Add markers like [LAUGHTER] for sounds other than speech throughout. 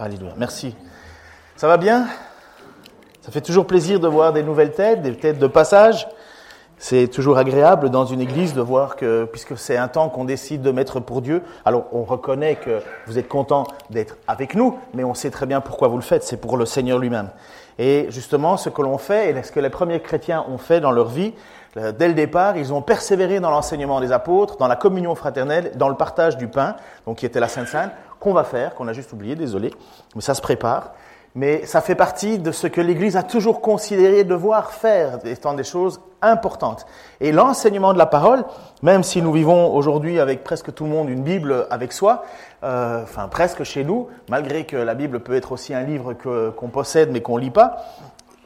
Alléluia. Merci. Ça va bien? Ça fait toujours plaisir de voir des nouvelles têtes, des têtes de passage. C'est toujours agréable dans une église de voir que, puisque c'est un temps qu'on décide de mettre pour Dieu, alors on reconnaît que vous êtes content d'être avec nous, mais on sait très bien pourquoi vous le faites, c'est pour le Seigneur lui-même. Et justement, ce que l'on fait, et ce que les premiers chrétiens ont fait dans leur vie, euh, dès le départ, ils ont persévéré dans l'enseignement des apôtres, dans la communion fraternelle, dans le partage du pain, donc qui était la Sainte Sainte, qu'on va faire, qu'on a juste oublié, désolé, mais ça se prépare. Mais ça fait partie de ce que l'Église a toujours considéré devoir faire, étant des choses importantes. Et l'enseignement de la parole, même si nous vivons aujourd'hui avec presque tout le monde une Bible avec soi, euh, enfin presque chez nous, malgré que la Bible peut être aussi un livre qu'on possède mais qu'on lit pas,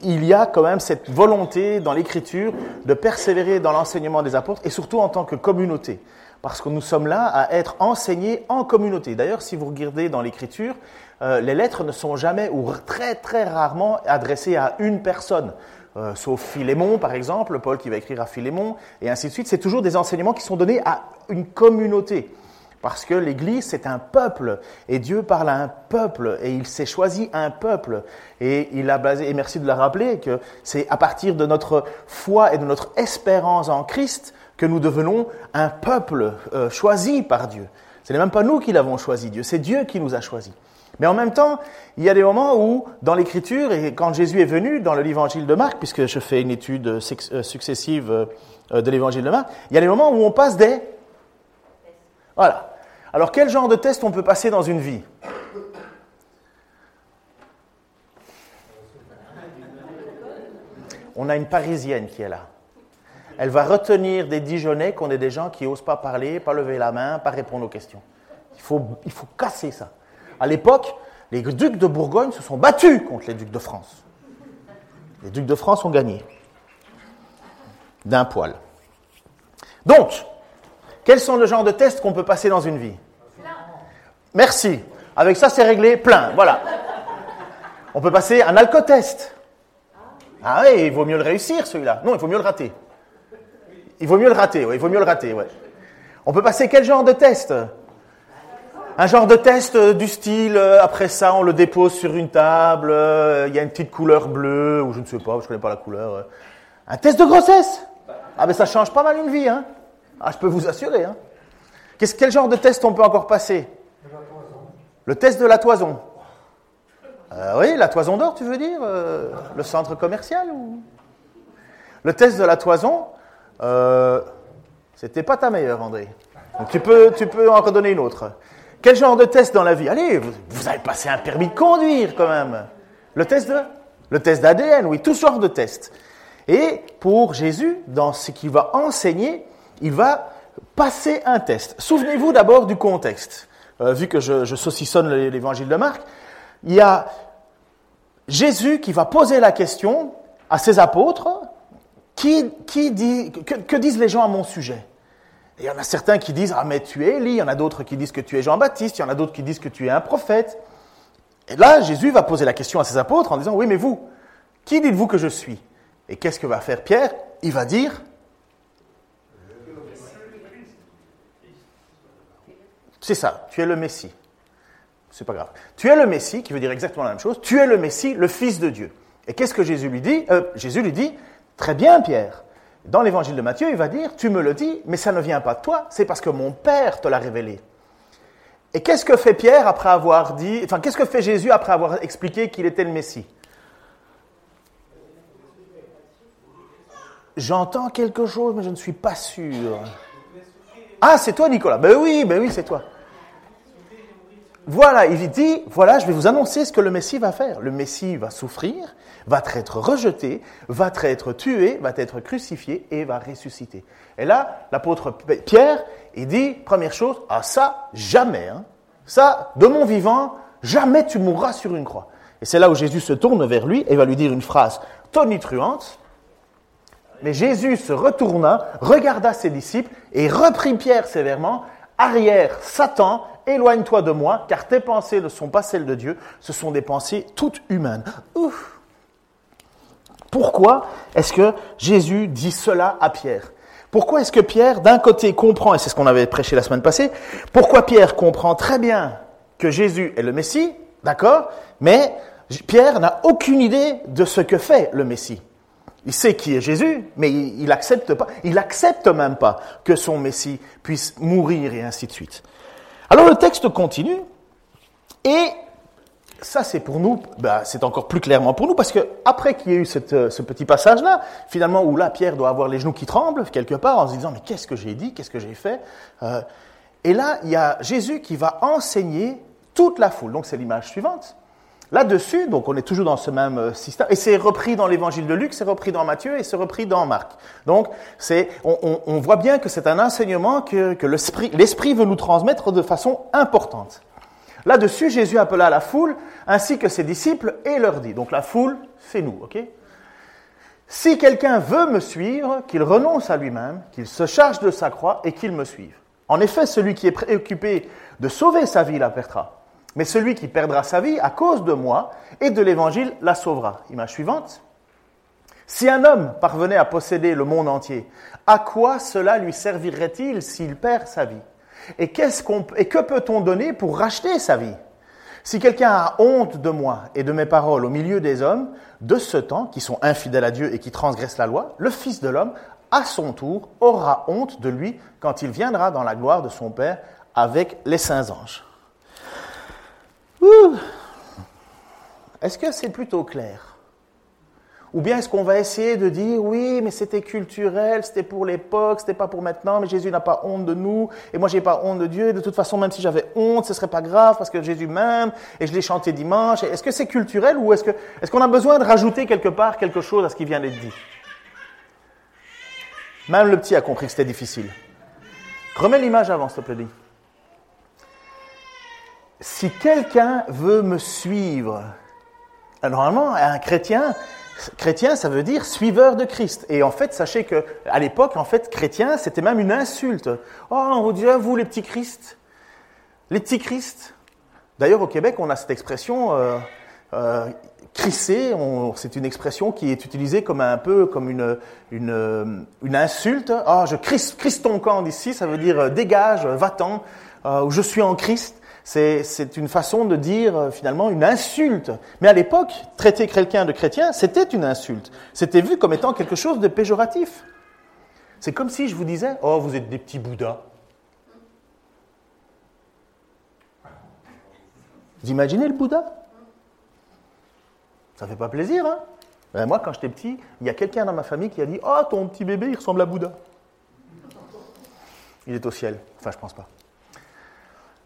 il y a quand même cette volonté dans l'Écriture de persévérer dans l'enseignement des apôtres et surtout en tant que communauté parce que nous sommes là à être enseignés en communauté. D'ailleurs, si vous regardez dans l'Écriture, euh, les lettres ne sont jamais ou très très rarement adressées à une personne. Euh, sauf Philémon, par exemple, Paul qui va écrire à Philémon, et ainsi de suite. C'est toujours des enseignements qui sont donnés à une communauté. Parce que l'Église, c'est un peuple, et Dieu parle à un peuple, et il s'est choisi un peuple. Et il a basé, et merci de le rappeler, que c'est à partir de notre foi et de notre espérance en Christ que nous devenons un peuple euh, choisi par Dieu. Ce n'est même pas nous qui l'avons choisi, Dieu, c'est Dieu qui nous a choisis. Mais en même temps, il y a des moments où, dans l'Écriture, et quand Jésus est venu dans l'évangile de Marc, puisque je fais une étude euh, euh, successive de l'évangile de Marc, il y a des moments où on passe des... Voilà. Alors quel genre de test on peut passer dans une vie? On a une Parisienne qui est là. Elle va retenir des Dijonais qu'on est des gens qui n'osent pas parler, pas lever la main, pas répondre aux questions. Il faut, casser ça. À l'époque, les ducs de Bourgogne se sont battus contre les ducs de France. Les ducs de France ont gagné. D'un poil. Donc, quels sont les genres de tests qu'on peut passer dans une vie? Merci. Avec ça, c'est réglé. Plein. Voilà. On peut passer un alcotest. Ah oui, il vaut mieux le réussir, celui-là. Non, il vaut mieux le rater. Il vaut mieux le rater, il vaut mieux le rater. On peut passer quel genre de test? Un genre de test euh, du style, euh, après ça, on le dépose sur une table, euh, il y a une petite couleur bleue, ou je ne sais pas, je ne connais pas la couleur. Un test de grossesse? Ah ben ça change pas mal une vie, hein Ah, je peux vous assurer, hein Quel genre de test on peut encore passer? Le test de la toison. oui, la toison d'or, tu veux dire Le centre commercial ou... Le test de la toison, euh, c'était pas ta meilleure, André. Donc tu peux, tu peux en redonner une autre. Quel genre de test dans la vie? Allez, vous, avez passé un permis de conduire quand même. Le test de Le test d'ADN, oui, tout genre de tests. Et pour Jésus, dans ce qu'il va enseigner, il va passer un test. Souvenez-vous d'abord du contexte. Euh, vu que je, je saucissonne l'évangile de Marc, il y a Jésus qui va poser la question à ses apôtres, qui, dit, que, disent les gens à mon sujet? Il y en a certains qui disent Ah, mais tu es Élie, il y en a d'autres qui disent que tu es Jean-Baptiste, il y en a d'autres qui disent que tu es un prophète. Et là, Jésus va poser la question à ses apôtres en disant Oui, mais vous, qui dites-vous que je suis? Et qu'est-ce que va faire Pierre? Il va dire C'est ça, tu es le Messie. C'est pas grave. Tu es le Messie, qui veut dire exactement la même chose. Tu es le Messie, le Fils de Dieu. Et qu'est-ce que Jésus lui dit? Euh, Jésus lui dit Très bien, Pierre. Dans l'évangile de Matthieu, il va dire, tu me le dis, mais ça ne vient pas de toi, c'est parce que mon Père te l'a révélé. Et qu'est-ce que fait Pierre après avoir dit, enfin, qu'est-ce que fait Jésus après avoir expliqué qu'il était le Messie? J'entends quelque chose, mais je ne suis pas sûr. Ah, c'est toi, Nicolas Ben oui, ben oui, c'est toi. Voilà, il dit, voilà, je vais vous annoncer ce que le Messie va faire. Le Messie va souffrir, va être rejeté, va être tué, va être crucifié et va ressusciter. Et là, l'apôtre Pierre, il dit, première chose, ah ça, jamais, hein. ça, de mon vivant, jamais tu mourras sur une croix. Et c'est là où Jésus se tourne vers lui et va lui dire une phrase tonitruante. Mais Jésus se retourna, regarda ses disciples et reprit Pierre sévèrement, arrière, Satan, éloigne-toi de moi, car tes pensées ne sont pas celles de Dieu, ce sont des pensées toutes humaines. Ouf. Pourquoi est-ce que Jésus dit cela à Pierre? Pourquoi est-ce que Pierre, d'un côté, comprend, et c'est ce qu'on avait prêché la semaine passée, pourquoi Pierre comprend très bien que Jésus est le Messie, D'accord? Mais Pierre n'a aucune idée de ce que fait le Messie. Il sait qui est Jésus, mais il accepte pas, il accepte même pas que son Messie puisse mourir et ainsi de suite. Alors le texte continue, et ça c'est pour nous, ben, c'est encore plus clairement pour nous, parce que après qu'il y ait eu cette, ce petit passage-là, finalement où là Pierre doit avoir les genoux qui tremblent quelque part en se disant mais qu'est-ce que j'ai dit, qu'est-ce que j'ai fait, euh, et là il y a Jésus qui va enseigner toute la foule. Donc c'est l'image suivante. Là-dessus, donc on est toujours dans ce même euh, système, et c'est repris dans l'évangile de Luc, c'est repris dans Matthieu et c'est repris dans Marc. Donc c'est, on, voit bien que c'est un enseignement que l'esprit veut nous transmettre de façon importante. Là-dessus, Jésus appela la foule ainsi que ses disciples et leur dit, donc la foule, c'est nous, ok? Si quelqu'un veut me suivre, qu'il renonce à lui-même, qu'il se charge de sa croix et qu'il me suive. En effet, celui qui est préoccupé de sauver sa vie la perdra. Mais celui qui perdra sa vie à cause de moi et de l'évangile la sauvera. Image suivante. Si un homme parvenait à posséder le monde entier, à quoi cela lui servirait-il s'il perd sa vie? Et, et que peut-on donner pour racheter sa vie? Si quelqu'un a honte de moi et de mes paroles au milieu des hommes, de ce temps, qui sont infidèles à Dieu et qui transgressent la loi, le Fils de l'homme, à son tour, aura honte de lui quand il viendra dans la gloire de son Père avec les saints anges. Est-ce que c'est plutôt clair? Ou bien est-ce qu'on va essayer de dire oui, mais c'était culturel, c'était pour l'époque, c'était pas pour maintenant, mais Jésus n'a pas honte de nous, et moi j'ai pas honte de Dieu, et de toute façon, même si j'avais honte, ce serait pas grave parce que Jésus m'aime, et je l'ai chanté dimanche. Est-ce que c'est culturel ou est-ce que est-ce qu'on a besoin de rajouter quelque part quelque chose à ce qui vient d'être dit? Même le petit a compris que c'était difficile. Remets l'image avant, s'il te plaît si quelqu'un veut me suivre, normalement, un chrétien, chrétien, ça veut dire suiveur de Christ. Et en fait, sachez que à l'époque, en fait, chrétien, c'était même une insulte. Oh, on dirait vous les petits Christ, les petits Christ. D'ailleurs, au Québec, on a cette expression euh, euh. C'est une expression qui est utilisée comme un peu comme une une insulte. Ah, je crisse, ton camp d'ici, ça veut dire euh, dégage, va-t'en. Euh, je suis en Christ. C'est une façon de dire euh, finalement une insulte. Mais à l'époque, traiter quelqu'un de chrétien, c'était une insulte. C'était vu comme étant quelque chose de péjoratif. C'est comme si je vous disais, oh, vous êtes des petits bouddhas. Vous imaginez le Bouddha? Ça fait pas plaisir, hein? Ben, Moi, quand j'étais petit, il y a quelqu'un dans ma famille qui a dit, oh, ton petit bébé, il ressemble à Bouddha. Il est au ciel. Enfin, je pense pas.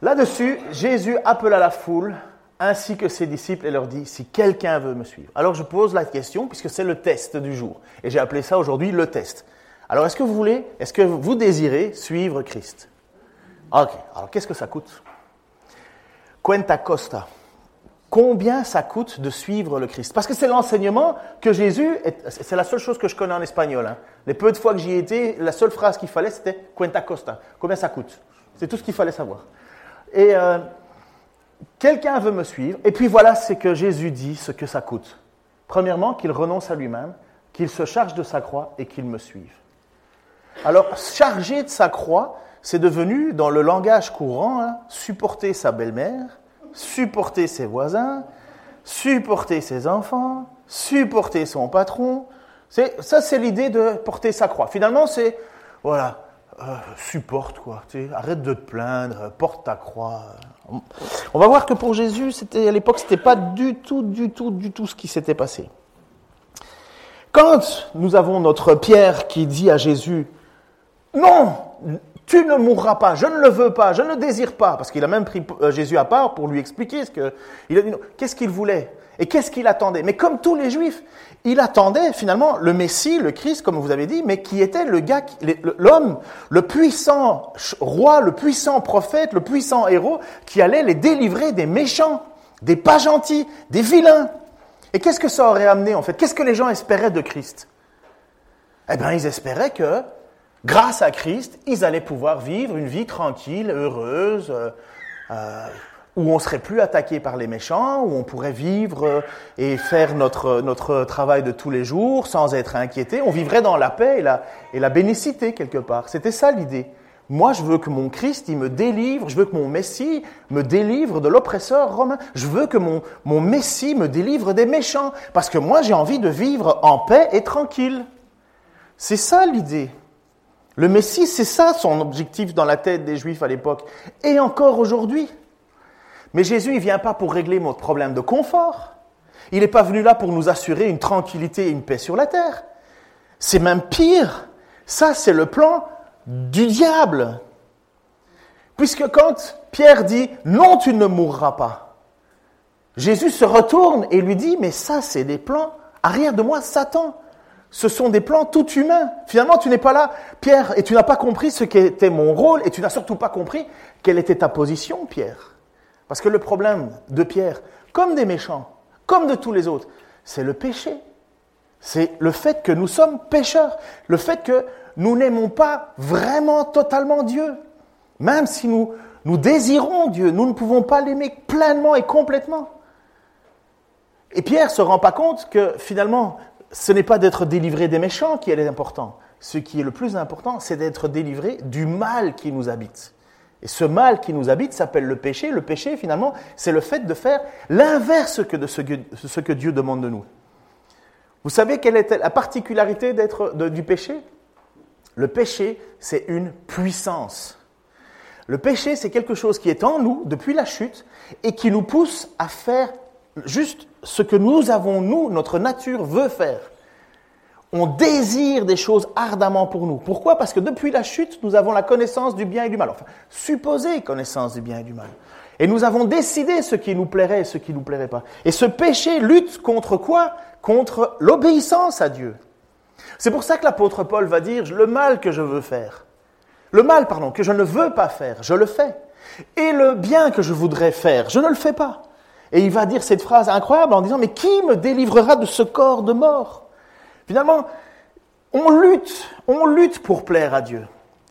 Là-dessus, Jésus appela la foule ainsi que ses disciples et leur dit, si quelqu'un veut me suivre. Alors je pose la question, puisque c'est le test du jour. Et j'ai appelé ça aujourd'hui le test. Alors est-ce que vous voulez, est-ce que vous désirez suivre Christ? Ok, alors qu'est-ce que ça coûte? Cuenta costa? Combien ça coûte de suivre le Christ? Parce que c'est l'enseignement que Jésus, c'est la seule chose que je connais en espagnol. Hein. Les peu de fois que j'y étais, la seule phrase qu'il fallait, c'était cuenta costa. Combien ça coûte? C'est tout ce qu'il fallait savoir. Et euh, quelqu'un veut me suivre. Et puis voilà ce que Jésus dit, ce que ça coûte. Premièrement, qu'il renonce à lui-même, qu'il se charge de sa croix et qu'il me suive. Alors, charger de sa croix, c'est devenu, dans le langage courant, hein, supporter sa belle-mère, supporter ses voisins, supporter ses enfants, supporter son patron. Ça, c'est l'idée de porter sa croix. Finalement, c'est, voilà, euh, supporte quoi, arrête de te plaindre, porte ta croix. On va voir que pour Jésus, c'était à l'époque, c'était pas du tout, du tout, du tout ce qui s'était passé. Quand nous avons notre Pierre qui dit à Jésus, non, tu ne mourras pas, je ne le veux pas, je ne le désire pas, parce qu'il a même pris euh, Jésus à part pour lui expliquer ce a dit, qu'est-ce qu'il voulait? Et qu'est-ce qu'il attendait? Mais comme tous les Juifs, il attendait finalement le Messie, le Christ, comme vous avez dit, mais qui était le gars, l'homme, le puissant roi, le puissant prophète, le puissant héros, qui allait les délivrer des méchants, des pas gentils, des vilains. Et qu'est-ce que ça aurait amené en fait? Qu'est-ce que les gens espéraient de Christ? Eh bien, ils espéraient que, grâce à Christ, ils allaient pouvoir vivre une vie tranquille, heureuse. Euh, euh où on serait plus attaqué par les méchants, où on pourrait vivre euh, et faire notre, notre travail de tous les jours sans être inquiété. On vivrait dans la paix et la, et la quelque part. C'était ça l'idée. Moi, je veux que mon Christ, il me délivre, je veux que mon Messie me délivre de l'oppresseur romain. Je veux que mon, mon Messie me délivre des méchants, parce que moi, j'ai envie de vivre en paix et tranquille. C'est ça l'idée. Le Messie, c'est ça son objectif dans la tête des Juifs à l'époque, et encore aujourd'hui. Mais Jésus, il vient pas pour régler notre problème de confort. Il n'est pas venu là pour nous assurer une tranquillité et une paix sur la terre. C'est même pire. Ça, c'est le plan du diable. Puisque quand Pierre dit non, tu ne mourras pas, Jésus se retourne et lui dit mais ça, c'est des plans arrière de moi, Satan. Ce sont des plans tout humains. Finalement, tu n'es pas là, Pierre, et tu n'as pas compris ce qu'était mon rôle, et tu n'as surtout pas compris quelle était ta position, Pierre. Parce que le problème de Pierre, comme des méchants, comme de tous les autres, c'est le péché. C'est le fait que nous sommes pécheurs, le fait que nous n'aimons pas vraiment totalement Dieu. Même si nous, nous désirons Dieu, nous ne pouvons pas l'aimer pleinement et complètement. Et Pierre se rend pas compte que finalement, ce n'est pas d'être délivré des méchants qui est important. Ce qui est le plus important, c'est d'être délivré du mal qui nous habite. Et ce mal qui nous habite s'appelle le péché. Le péché, finalement, c'est le fait de faire l'inverse de ce que, Dieu demande de nous. Vous savez quelle est la particularité du péché? Le péché, c'est une puissance. Le péché, c'est quelque chose qui est en nous depuis la chute et qui nous pousse à faire juste ce que nous avons, nous, notre nature veut faire. On désire des choses ardemment pour nous. Pourquoi? Parce que depuis la chute, nous avons la connaissance du bien et du mal. Enfin, supposée connaissance du bien et du mal. Et nous avons décidé ce qui nous plairait et ce qui ne nous plairait pas. Et ce péché lutte contre quoi? Contre l'obéissance à Dieu. C'est pour ça que l'apôtre Paul va dire le mal que je veux faire. Le mal, pardon, que je ne veux pas faire, je le fais. Et le bien que je voudrais faire, je ne le fais pas. Et il va dire cette phrase incroyable en disant, mais qui me délivrera de ce corps de mort? Finalement, on lutte, on lutte pour plaire à Dieu.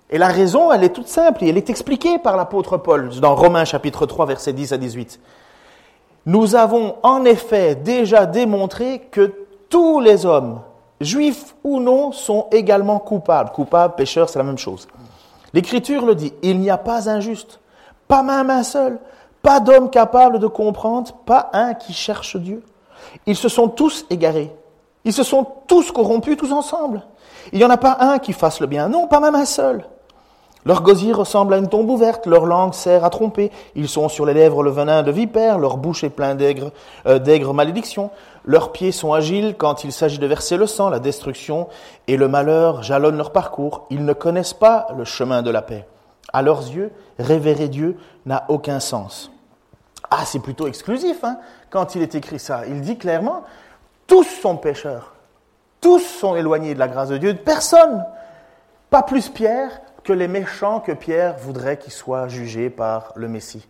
Et la raison, elle est toute simple, et elle est expliquée par l'apôtre Paul dans Romains chapitre 3, versets 10 à 18. Nous avons en effet déjà démontré que tous les hommes, juifs ou non, sont également coupables. Coupables, pécheurs, c'est la même chose. L'Écriture le dit, il n'y a pas un juste, pas même un seul. Pas d'homme capable de comprendre, pas un qui cherche Dieu. Ils se sont tous égarés. Ils se sont tous corrompus, tous ensemble. Il n'y en a pas un qui fasse le bien. Non, pas même un seul. Leur gosier ressemble à une tombe ouverte, leur langue sert à tromper. Ils sont sur les lèvres le venin de vipère, leur bouche est pleine d'aigres, euh, malédictions. Leurs pieds sont agiles quand il s'agit de verser le sang, la destruction et le malheur jalonnent leur parcours. Ils ne connaissent pas le chemin de la paix. À leurs yeux, révérer Dieu n'a aucun sens. Ah, c'est plutôt exclusif hein, quand il est écrit ça. Il dit clairement, tous sont pécheurs. Tous sont éloignés de la grâce de Dieu. Personne, pas plus Pierre, que les méchants que Pierre voudrait qu'ils soient jugés par le Messie.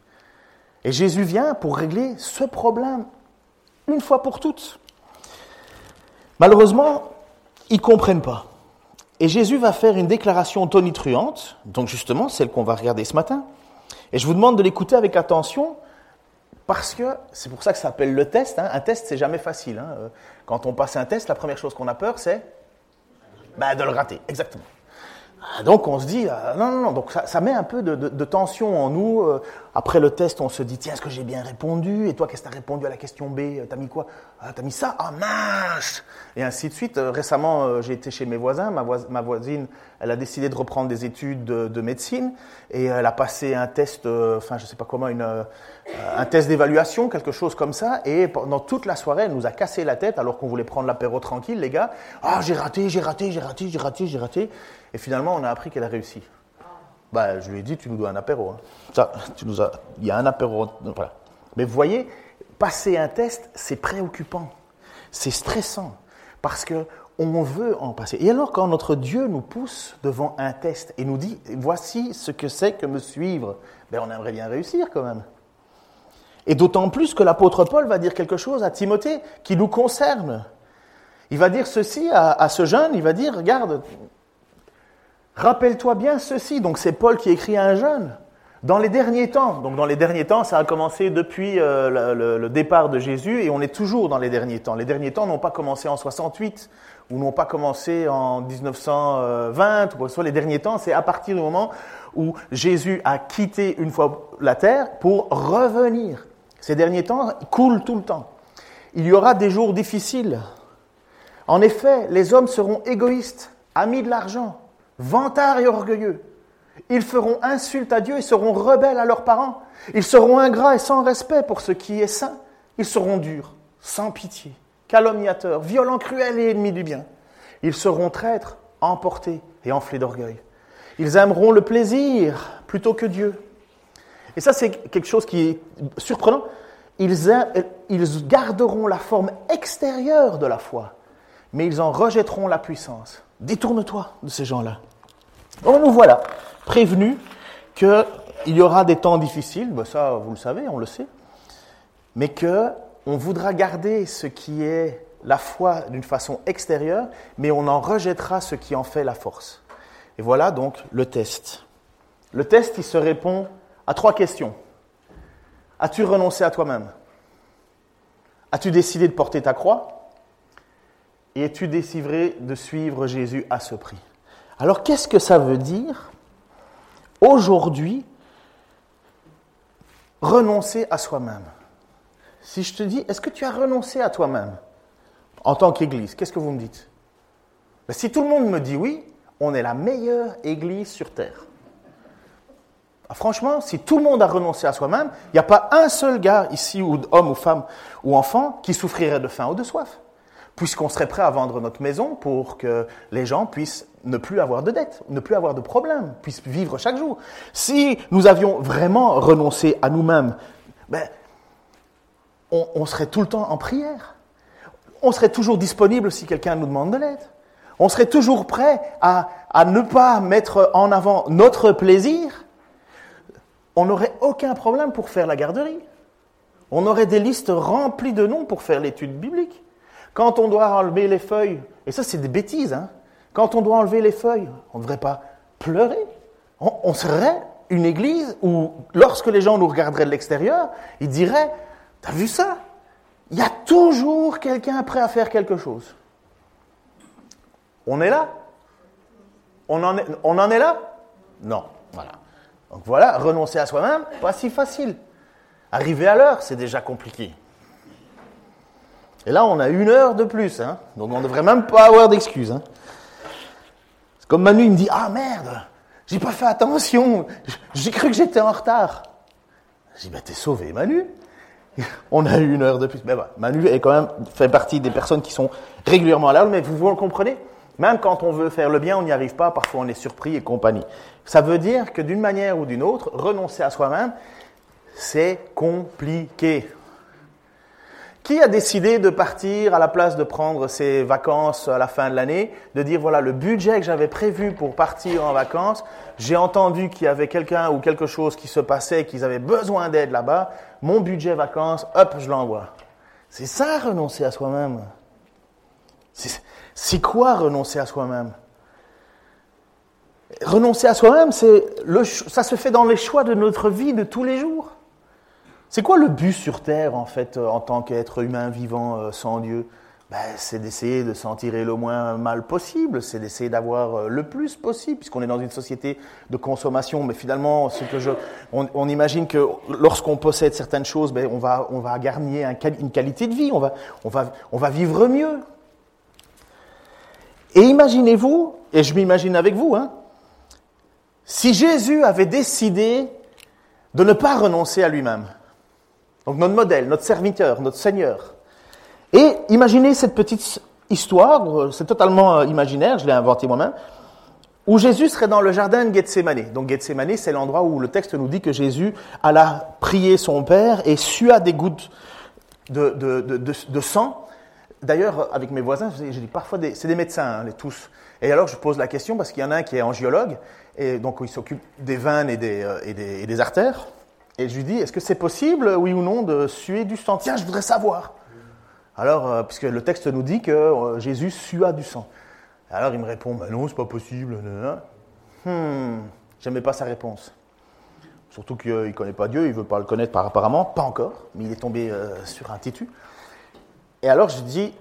Et Jésus vient pour régler ce problème une fois pour toutes. Malheureusement, ils ne comprennent pas. Et Jésus va faire une déclaration tonitruante, donc justement celle qu'on va regarder ce matin. Et je vous demande de l'écouter avec attention, parce que c'est pour ça que ça s'appelle le test. Hein. Un test, c'est jamais facile. Hein. Quand on passe un test, la première chose qu'on a peur, c'est bah, de le rater. Exactement. Ah, donc on se dit, euh, non, non, non, donc ça, met un peu de, tension en nous. Euh, après le test, on se dit, tiens, est-ce que j'ai bien répondu? Et toi, qu'est-ce que tu répondu à la question B? Euh, T'as mis quoi? Ah, T'as mis ça? Ah mince Et ainsi de suite. récemment, j'ai été chez mes voisins. Ma, ma, voisine, elle a décidé de reprendre des études de, médecine et elle a passé un test, enfin, je sais pas comment, une, un test d'évaluation, quelque chose comme ça. Et pendant toute la soirée, elle nous a cassé la tête alors qu'on voulait prendre l'apéro tranquille, les gars. Ah, j'ai raté, j'ai raté, j'ai raté, j'ai raté, j'ai raté. Et finalement, on a appris qu'elle a réussi. Bah, je lui ai dit, tu nous dois un apéro. Hein. Ça, tu nous il y a un apéro. Voilà. Mais vous voyez, passer un test, c'est préoccupant. C'est stressant. Parce que on veut en passer. Et alors, quand notre Dieu nous pousse devant un test et nous dit, voici ce que c'est que me suivre, ben, on aimerait bien réussir quand même. Et d'autant plus que l'apôtre Paul va dire quelque chose à Timothée qui nous concerne. Il va dire ceci à ce jeune, il va dire, regarde, Rappelle-toi bien ceci, donc c'est Paul qui écrit à un jeune. Dans les derniers temps, donc dans les derniers temps, ça a commencé depuis euh, le, départ de Jésus et on est toujours dans les derniers temps. Les derniers temps n'ont pas commencé en 68 ou n'ont pas commencé en 1920, ou soit les derniers temps, c'est à partir du moment où Jésus a quitté une fois la terre pour revenir. Ces derniers temps coulent tout le temps. Il y aura des jours difficiles. En effet, les hommes seront égoïstes, amis de l'argent, vantards et orgueilleux. Ils feront insulte à Dieu et seront rebelles à leurs parents. Ils seront ingrats et sans respect pour ce qui est saint. Ils seront durs, sans pitié, calomniateurs, violents, cruels et ennemis du bien. Ils seront traîtres, emportés et enflés d'orgueil. Ils aimeront le plaisir plutôt que Dieu. Et ça, c'est quelque chose qui est surprenant. Ils, garderont la forme extérieure de la foi, mais ils en rejetteront la puissance. Détourne-toi de ces gens-là. Donc nous voilà prévenus qu'il y aura des temps difficiles, ben ça vous le savez, on le sait, mais que on voudra garder ce qui est la foi d'une façon extérieure, mais on en rejettera ce qui en fait la force. Et voilà donc le test. Le test, il se répond à trois questions. As-tu renoncé à toi-même? As-tu décidé de porter ta croix? Et es-tu décidé de suivre Jésus à ce prix? Alors qu'est-ce que ça veut dire aujourd'hui renoncer à soi-même? Si je te dis, est-ce que tu as renoncé à toi-même en tant qu'Église Qu'est-ce que vous me dites? Ben, Si tout le monde me dit oui, on est la meilleure Église sur Terre. Ah, franchement, si tout le monde a renoncé à soi-même, il n'y a pas un seul gars ici, ou homme ou femme ou enfant, qui souffrirait de faim ou de soif. Puisqu'on serait prêt à vendre notre maison pour que les gens puissent ne plus avoir de dettes, ne plus avoir de problèmes, puissent vivre chaque jour. Si nous avions vraiment renoncé à nous-mêmes, ben, on, serait tout le temps en prière. On serait toujours disponible si quelqu'un nous demande de l'aide. On serait toujours prêt à ne pas mettre en avant notre plaisir on n'aurait aucun problème pour faire la garderie. On aurait des listes remplies de noms pour faire l'étude biblique. Quand on doit enlever les feuilles, et ça c'est des bêtises, hein, quand on doit enlever les feuilles, on ne devrait pas pleurer. On, serait une église où, lorsque les gens nous regarderaient de l'extérieur, ils diraient, t'as vu ça? Il y a toujours quelqu'un prêt à faire quelque chose. On est là? On en est, on en est là? Non. Voilà. Donc voilà, renoncer à soi-même, pas si facile. Arriver à l'heure, c'est déjà compliqué. Et là, on a une heure de plus, hein. donc on ne devrait même pas avoir d'excuses. Hein. Comme Manu, il me dit Ah merde, j'ai pas fait attention, j'ai cru que j'étais en retard. J'ai dit Bah, t'es sauvé, Manu. On a eu une heure de plus. Mais Manu est quand même fait partie des personnes qui sont régulièrement là, mais vous, vous le comprenez même quand on veut faire le bien, on n'y arrive pas, parfois on est surpris et compagnie. Ça veut dire que d'une manière ou d'une autre, renoncer à soi-même, c'est compliqué. Qui a décidé de partir à la place de prendre ses vacances à la fin de l'année, de dire voilà le budget que j'avais prévu pour partir en vacances, j'ai entendu qu'il y avait quelqu'un ou quelque chose qui se passait, qu'ils avaient besoin d'aide là-bas, mon budget vacances, hop, je l'envoie. C'est ça renoncer à soi-même. C'est quoi renoncer à soi-même? Renoncer à soi-même, c'est ça se fait dans les choix de notre vie de tous les jours. C'est quoi le but sur Terre, en fait, en tant qu'être humain vivant euh, sans Dieu? Ben, C'est d'essayer de s'en tirer le moins mal possible, c'est d'essayer d'avoir euh, le plus possible, puisqu'on est dans une société de consommation. Mais finalement, on, imagine que lorsqu'on possède certaines choses, ben, on, va, on garnir une qualité de vie, on va, on va, on va vivre mieux. Et imaginez-vous, et je m'imagine avec vous, hein, si Jésus avait décidé de ne pas renoncer à lui-même, donc notre modèle, notre serviteur, notre Seigneur, et imaginez cette petite histoire, c'est totalement euh, imaginaire, je l'ai inventé moi-même, où Jésus serait dans le jardin de Gethsemane. Donc Gethsemane, c'est l'endroit où le texte nous dit que Jésus alla prier son Père et sua des gouttes de, sang D'ailleurs, avec mes voisins, je dis parfois, c'est des médecins, hein, les tous. Et alors, je pose la question parce qu'il y en a un qui est angiologue, et donc il s'occupe des veines et euh, et, des, artères. Et je lui dis, est-ce que c'est possible, oui ou non, de suer du sang? Tiens, je voudrais savoir. Alors, euh, puisque le texte nous dit que euh, Jésus sua du sang. Alors il me répond, ben non, c'est pas possible. Hmm, j'aimais pas sa réponse. Surtout qu'il ne connaît pas Dieu, il veut pas le connaître par apparemment, pas encore, mais il est tombé sur un titu. Et alors je dis,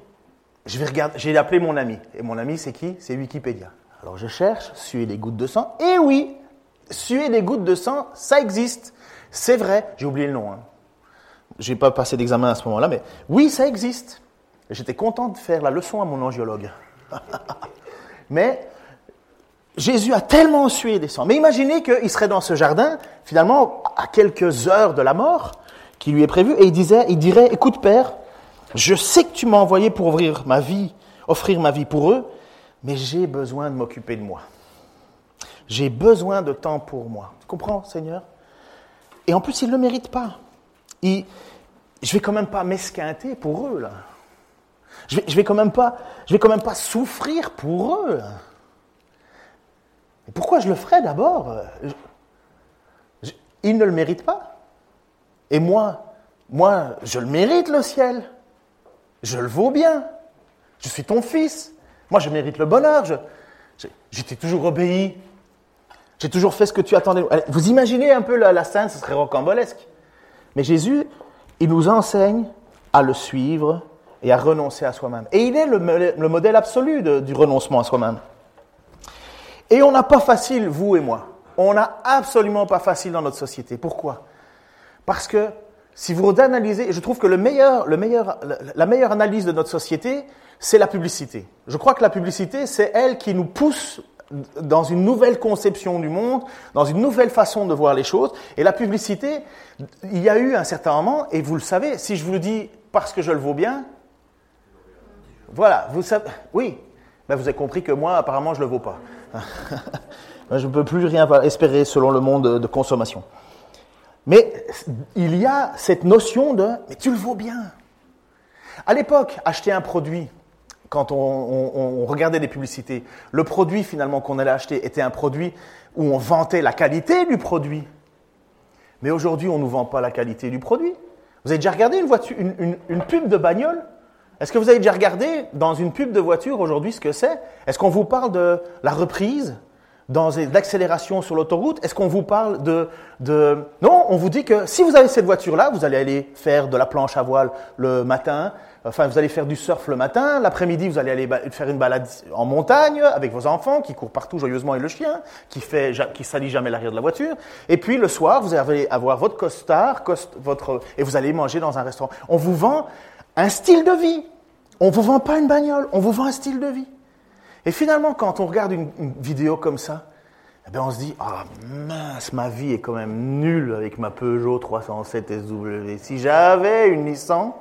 je vais regarder, j'ai appelé mon ami. Et mon ami, c'est qui? C'est Wikipédia. Alors je cherche, suer des gouttes de sang. Et oui, suer des gouttes de sang, ça existe. C'est vrai. J'ai oublié le nom. Hein. Je n'ai pas passé d'examen à ce moment-là, mais oui, ça existe. J'étais content de faire la leçon à mon angiologue. [LAUGHS] mais Jésus a tellement sué des sangs. Mais imaginez qu'il serait dans ce jardin, finalement, à quelques heures de la mort qui lui est prévue, et il, disait, il dirait, écoute Père, je sais que tu m'as envoyé pour ouvrir ma vie, offrir ma vie pour eux, mais j'ai besoin de m'occuper de moi. J'ai besoin de temps pour moi. Tu comprends, Seigneur? Et en plus, ils ne le méritent pas. Je je vais quand même pas m'esquinter pour eux. Je vais, vais quand même pas, souffrir pour eux. Pourquoi je le ferais d'abord? Ils ne le méritent pas. Et moi, moi, je le mérite le ciel. Je le vaux bien. Je suis ton fils. Moi, je mérite le bonheur. Je, t'ai toujours obéi. J'ai toujours fait ce que tu attendais. Vous imaginez un peu la, scène, ce serait rocambolesque. Mais Jésus, il nous enseigne à le suivre et à renoncer à soi-même. Et il est le, modèle absolu du renoncement à soi-même. Et on n'a pas facile, vous et moi. On n'a absolument pas facile dans notre société. Pourquoi? Parce que si vous analysez, je trouve que le meilleur, le meilleur, la meilleure analyse de notre société, c'est la publicité. Je crois que la publicité, c'est elle qui nous pousse dans une nouvelle conception du monde, dans une nouvelle façon de voir les choses. Et la publicité, il y a eu un certain moment, et vous le savez, si je vous le dis parce que je le vaux bien, voilà, vous savez, oui, ben vous avez compris que moi, apparemment, je ne le vaux pas. [LAUGHS] je ne peux plus rien espérer selon le monde de consommation. Mais il y a cette notion de mais tu le vaux bien. À l'époque, acheter un produit, quand on, regardait des publicités, le produit finalement qu'on allait acheter était un produit où on vantait la qualité du produit. Mais aujourd'hui, on ne nous vend pas la qualité du produit. Vous avez déjà regardé une, pub de bagnole? Est-ce que vous avez déjà regardé dans une pub de voiture aujourd'hui ce que c'est? Est-ce qu'on vous parle de la reprise dans l'accélération sur l'autoroute? Est-ce qu'on vous parle de, de... Non, on vous dit que si vous avez cette voiture-là, vous allez aller faire de la planche à voile le matin, enfin vous allez faire du surf le matin, l'après-midi vous allez aller faire une balade en montagne avec vos enfants qui courent partout joyeusement et le chien qui fait qui salit jamais l'arrière de la voiture, et puis le soir vous allez avoir votre costard, votre et vous allez manger dans un restaurant. On vous vend un style de vie. On vous vend pas une bagnole, on vous vend un style de vie. Et finalement, quand on regarde une, vidéo comme ça, eh bien on se dit Ah mince, ma vie est quand même nulle avec ma Peugeot 307 SW. Si j'avais une Nissan,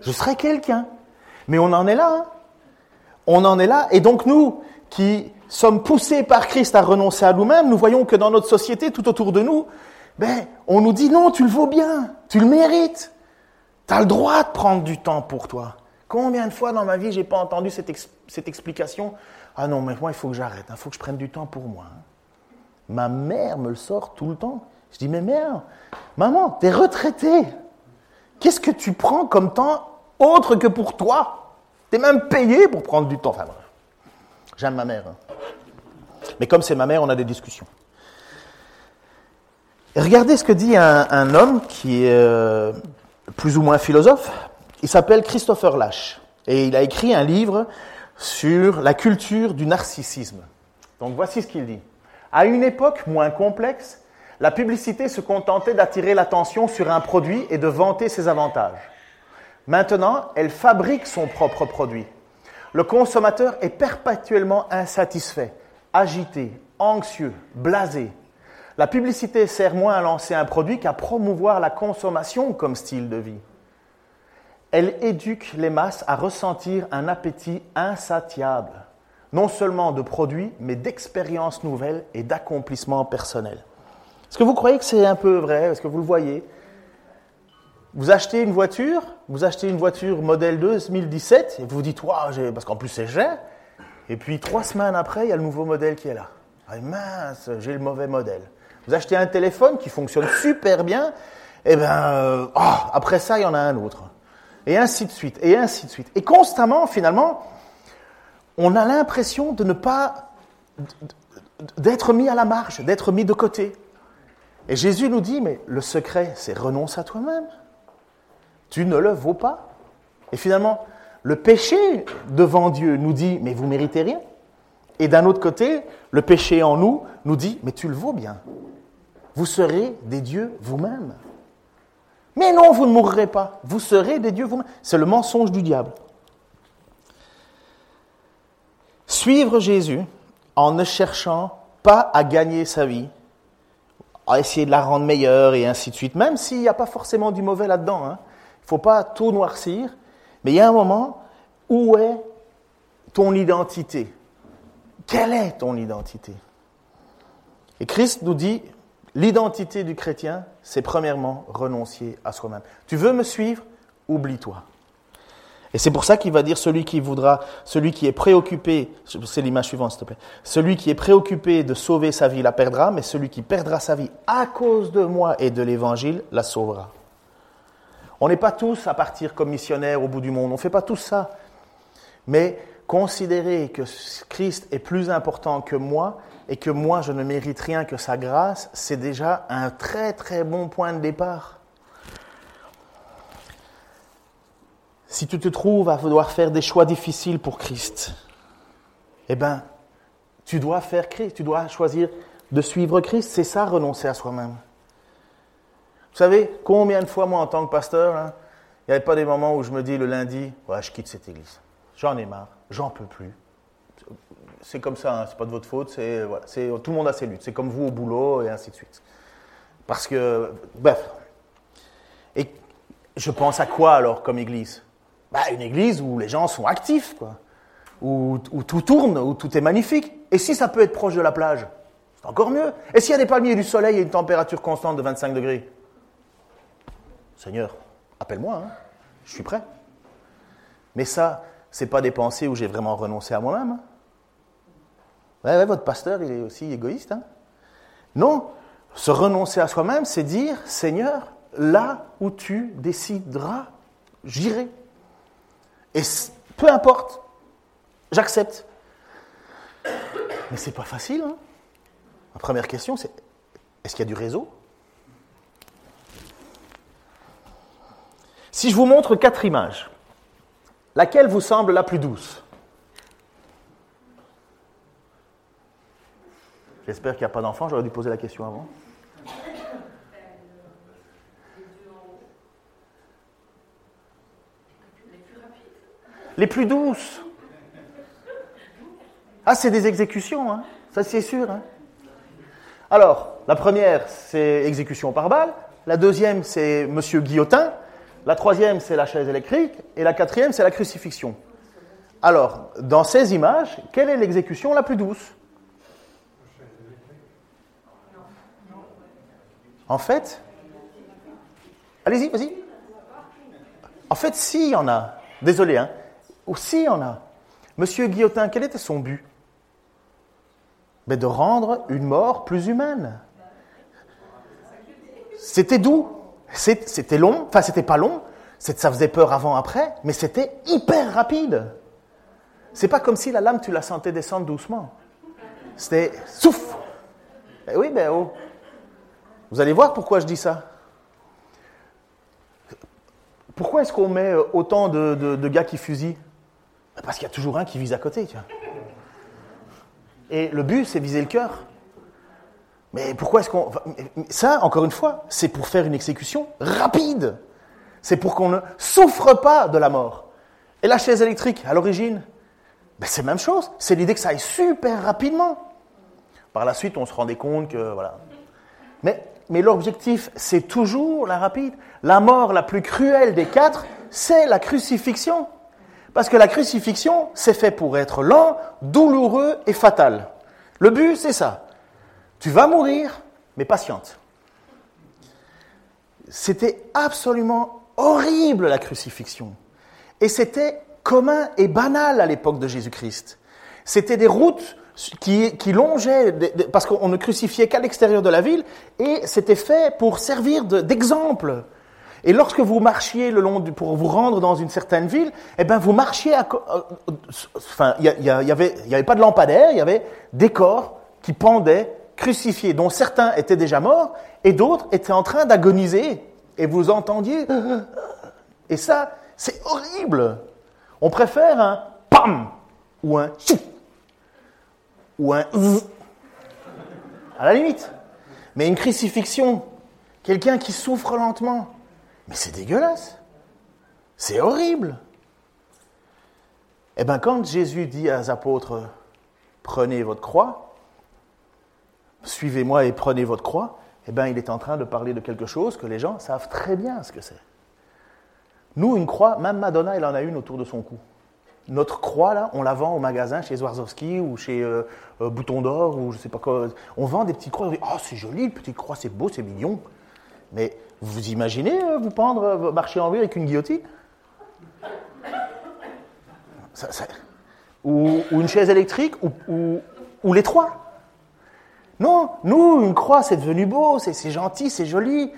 je serais quelqu'un. Mais on en est là. Hein. On en est là. Et donc nous, qui sommes poussés par Christ à renoncer à nous-mêmes, nous voyons que dans notre société, tout autour de nous, ben, on nous dit non, tu le vaux bien, tu le mérites. Tu as le droit de prendre du temps pour toi. Combien de fois dans ma vie j'ai pas entendu cette, explication? Ah non, mais moi il faut que j'arrête, il faut que je prenne du temps pour moi. Hein. Ma mère me le sort tout le temps. Je dis Mais mère, maman, tu es retraitée. Qu'est-ce que tu prends comme temps autre que pour toi Tu es même payé pour prendre du temps. Enfin j'aime ma mère. Hein. Mais comme c'est ma mère, on a des discussions. regardez ce que dit un, homme qui est euh, plus ou moins philosophe, il s'appelle Christopher Lash et il a écrit un livre sur la culture du narcissisme. Donc voici ce qu'il dit. À une époque moins complexe, la publicité se contentait d'attirer l'attention sur un produit et de vanter ses avantages. Maintenant, elle fabrique son propre produit. Le consommateur est perpétuellement insatisfait, agité, anxieux, blasé. La publicité sert moins à lancer un produit qu'à promouvoir la consommation comme style de vie. Elle éduque les masses à ressentir un appétit insatiable, non seulement de produits, mais d'expériences nouvelles et d'accomplissements personnels. Est-ce que vous croyez que c'est un peu vrai? Est-ce que vous le voyez? Vous achetez une voiture, vous achetez une voiture modèle 2017, et vous vous dites, waouh, parce qu'en plus c'est cher, et puis trois semaines après, il y a le nouveau modèle qui est là. Ah, mince, j'ai le mauvais modèle. Vous achetez un téléphone qui fonctionne super bien, et bien, euh, ah, après ça, il y en a un autre et ainsi de suite, et ainsi de suite. Et constamment, finalement, on a l'impression de ne pas, d'être mis à la marge, d'être mis de côté. Et Jésus nous dit, mais le secret, c'est renonce à toi-même. Tu ne le vaux pas. Et finalement, le péché devant Dieu nous dit, mais vous méritez rien. Et d'un autre côté, le péché en nous nous dit, mais tu le vaux bien. Vous serez des dieux vous-même. Mais non, vous ne mourrez pas. Vous serez des dieux vous-même. C'est le mensonge du diable. Suivre Jésus en ne cherchant pas à gagner sa vie, à essayer de la rendre meilleure et ainsi de suite, même s'il n'y a pas forcément du mauvais là-dedans. Hein. Faut pas tout noircir, mais il y a un moment où est ton identité? Quelle est ton identité? Et Christ nous dit, l'identité du chrétien, c'est premièrement renoncer à soi-même. Tu veux me suivre? Oublie-toi. Et c'est pour ça qu'il va dire celui qui voudra, celui qui est préoccupé, c'est l'image suivante s'il te plaît, celui qui est préoccupé de sauver sa vie la perdra, mais celui qui perdra sa vie à cause de moi et de l'évangile la sauvera. On n'est pas tous à partir comme missionnaires au bout du monde, on ne fait pas tout ça. Mais considérer que Christ est plus important que moi et que moi je ne mérite rien que sa grâce, c'est déjà un très très bon point de départ. si tu te trouves à devoir faire des choix difficiles pour Christ, eh bien, tu dois faire Christ, tu dois choisir de suivre Christ. C'est ça, renoncer à soi-même. Vous savez, combien de fois, moi, en tant que pasteur, hein, il n'y avait pas des moments où je me dis le lundi, ouais, je quitte cette église. J'en ai marre, j'en peux plus. C'est comme ça, hein, c'est pas de votre faute, c'est, tout le monde a ses luttes. C'est comme vous au boulot et ainsi de suite. Parce que, bref. Et je pense à quoi alors comme église? Bah, Une église où les gens sont actifs, quoi. Où, tout tourne, où tout est magnifique. Et si ça peut être proche de la plage, c'est encore mieux. Et s'il y a des palmiers et du soleil et une température constante de 25 degrés Seigneur, appelle-moi, hein. je suis prêt. Mais ça, c'est pas des pensées où j'ai vraiment renoncé à moi-même. Hein. Votre pasteur, il est aussi égoïste. Hein. non, se renoncer à soi-même, c'est dire, Seigneur, là où tu décideras, j'irai. Et peu importe, j'accepte. Mais c'est pas facile. Ma première question, c'est est-ce qu'il y a du réseau? Si je vous montre quatre images, laquelle vous semble la plus douce? J'espère qu'il n'y a pas d'enfants, j'aurais dû poser la question avant. les plus douces. Ah, c'est des exécutions, hein. ça c'est sûr. Hein. Alors, la première, c'est exécution par balle. La deuxième, c'est Monsieur Guillotin. La troisième, c'est la chaise électrique. Et la quatrième, c'est la crucifixion. Alors, dans ces images, quelle est l'exécution la plus douce? En fait, allez-y, vas-y. En fait, si, il y en a. Désolé, hein. Aussi, il y en a. Monsieur Guillotin, quel était son but? Mais De rendre une mort plus humaine. C'était doux, c'était long, enfin c'était pas long, ça faisait peur avant, après, mais c'était hyper rapide. C'est pas comme si la lame, tu la sentais descendre doucement. C'était souffle. Eh oui, ben oh. Vous allez voir pourquoi je dis ça. Pourquoi est-ce qu'on met autant de gars qui fusillent? Parce qu'il y a toujours un qui vise à côté. Tu vois. Et le but, c'est viser le cœur. Mais pourquoi est-ce qu'on... Ça, encore une fois, c'est pour faire une exécution rapide. C'est pour qu'on ne souffre pas de la mort. Et la chaise électrique, à l'origine, ben c'est la même chose. C'est l'idée que ça aille super rapidement. Par la suite, on se rendait compte que... Voilà. Mais, mais l'objectif, c'est toujours la rapide. La mort la plus cruelle des quatre, c'est la crucifixion. Parce que la crucifixion, c'est fait pour être lent, douloureux et fatal. Le but, c'est ça. Tu vas mourir, mais patiente. C'était absolument horrible la crucifixion. Et c'était commun et banal à l'époque de Jésus-Christ. C'était des routes qui, qui longeaient, parce qu'on ne crucifiait qu'à l'extérieur de la ville, et c'était fait pour servir d'exemple. Et lorsque vous marchiez le long du, pour vous rendre dans une certaine ville, eh ben vous marchiez à, euh, enfin, il y, avait, y avait pas de lampadaire, il y avait des corps qui pendaient, crucifiés, dont certains étaient déjà morts et d'autres étaient en train d'agoniser. Et vous entendiez, et ça, c'est horrible. On préfère un PAM ou un ou un à la limite. Mais une crucifixion, quelqu'un qui souffre lentement, mais c'est dégueulasse. C'est horrible. Eh bien, quand Jésus dit aux apôtres, prenez votre croix, suivez-moi et prenez votre croix, eh bien, il est en train de parler de quelque chose que les gens savent très bien ce que c'est. Nous, une croix, même Madonna, elle en a une autour de son cou. Notre croix, là, on la vend au magasin chez Swarovski ou chez euh, euh, Bouton d'Or ou je sais pas quoi. On vend des petites croix. On dit, oh, c'est joli, une petite croix, c'est beau, c'est mignon. Mais vous imaginez euh, vous pendre, marcher en ville avec une guillotine? Ou, une chaise électrique ou, les trois Non, nous, une croix, c'est devenu beau, c'est gentil, c'est joli.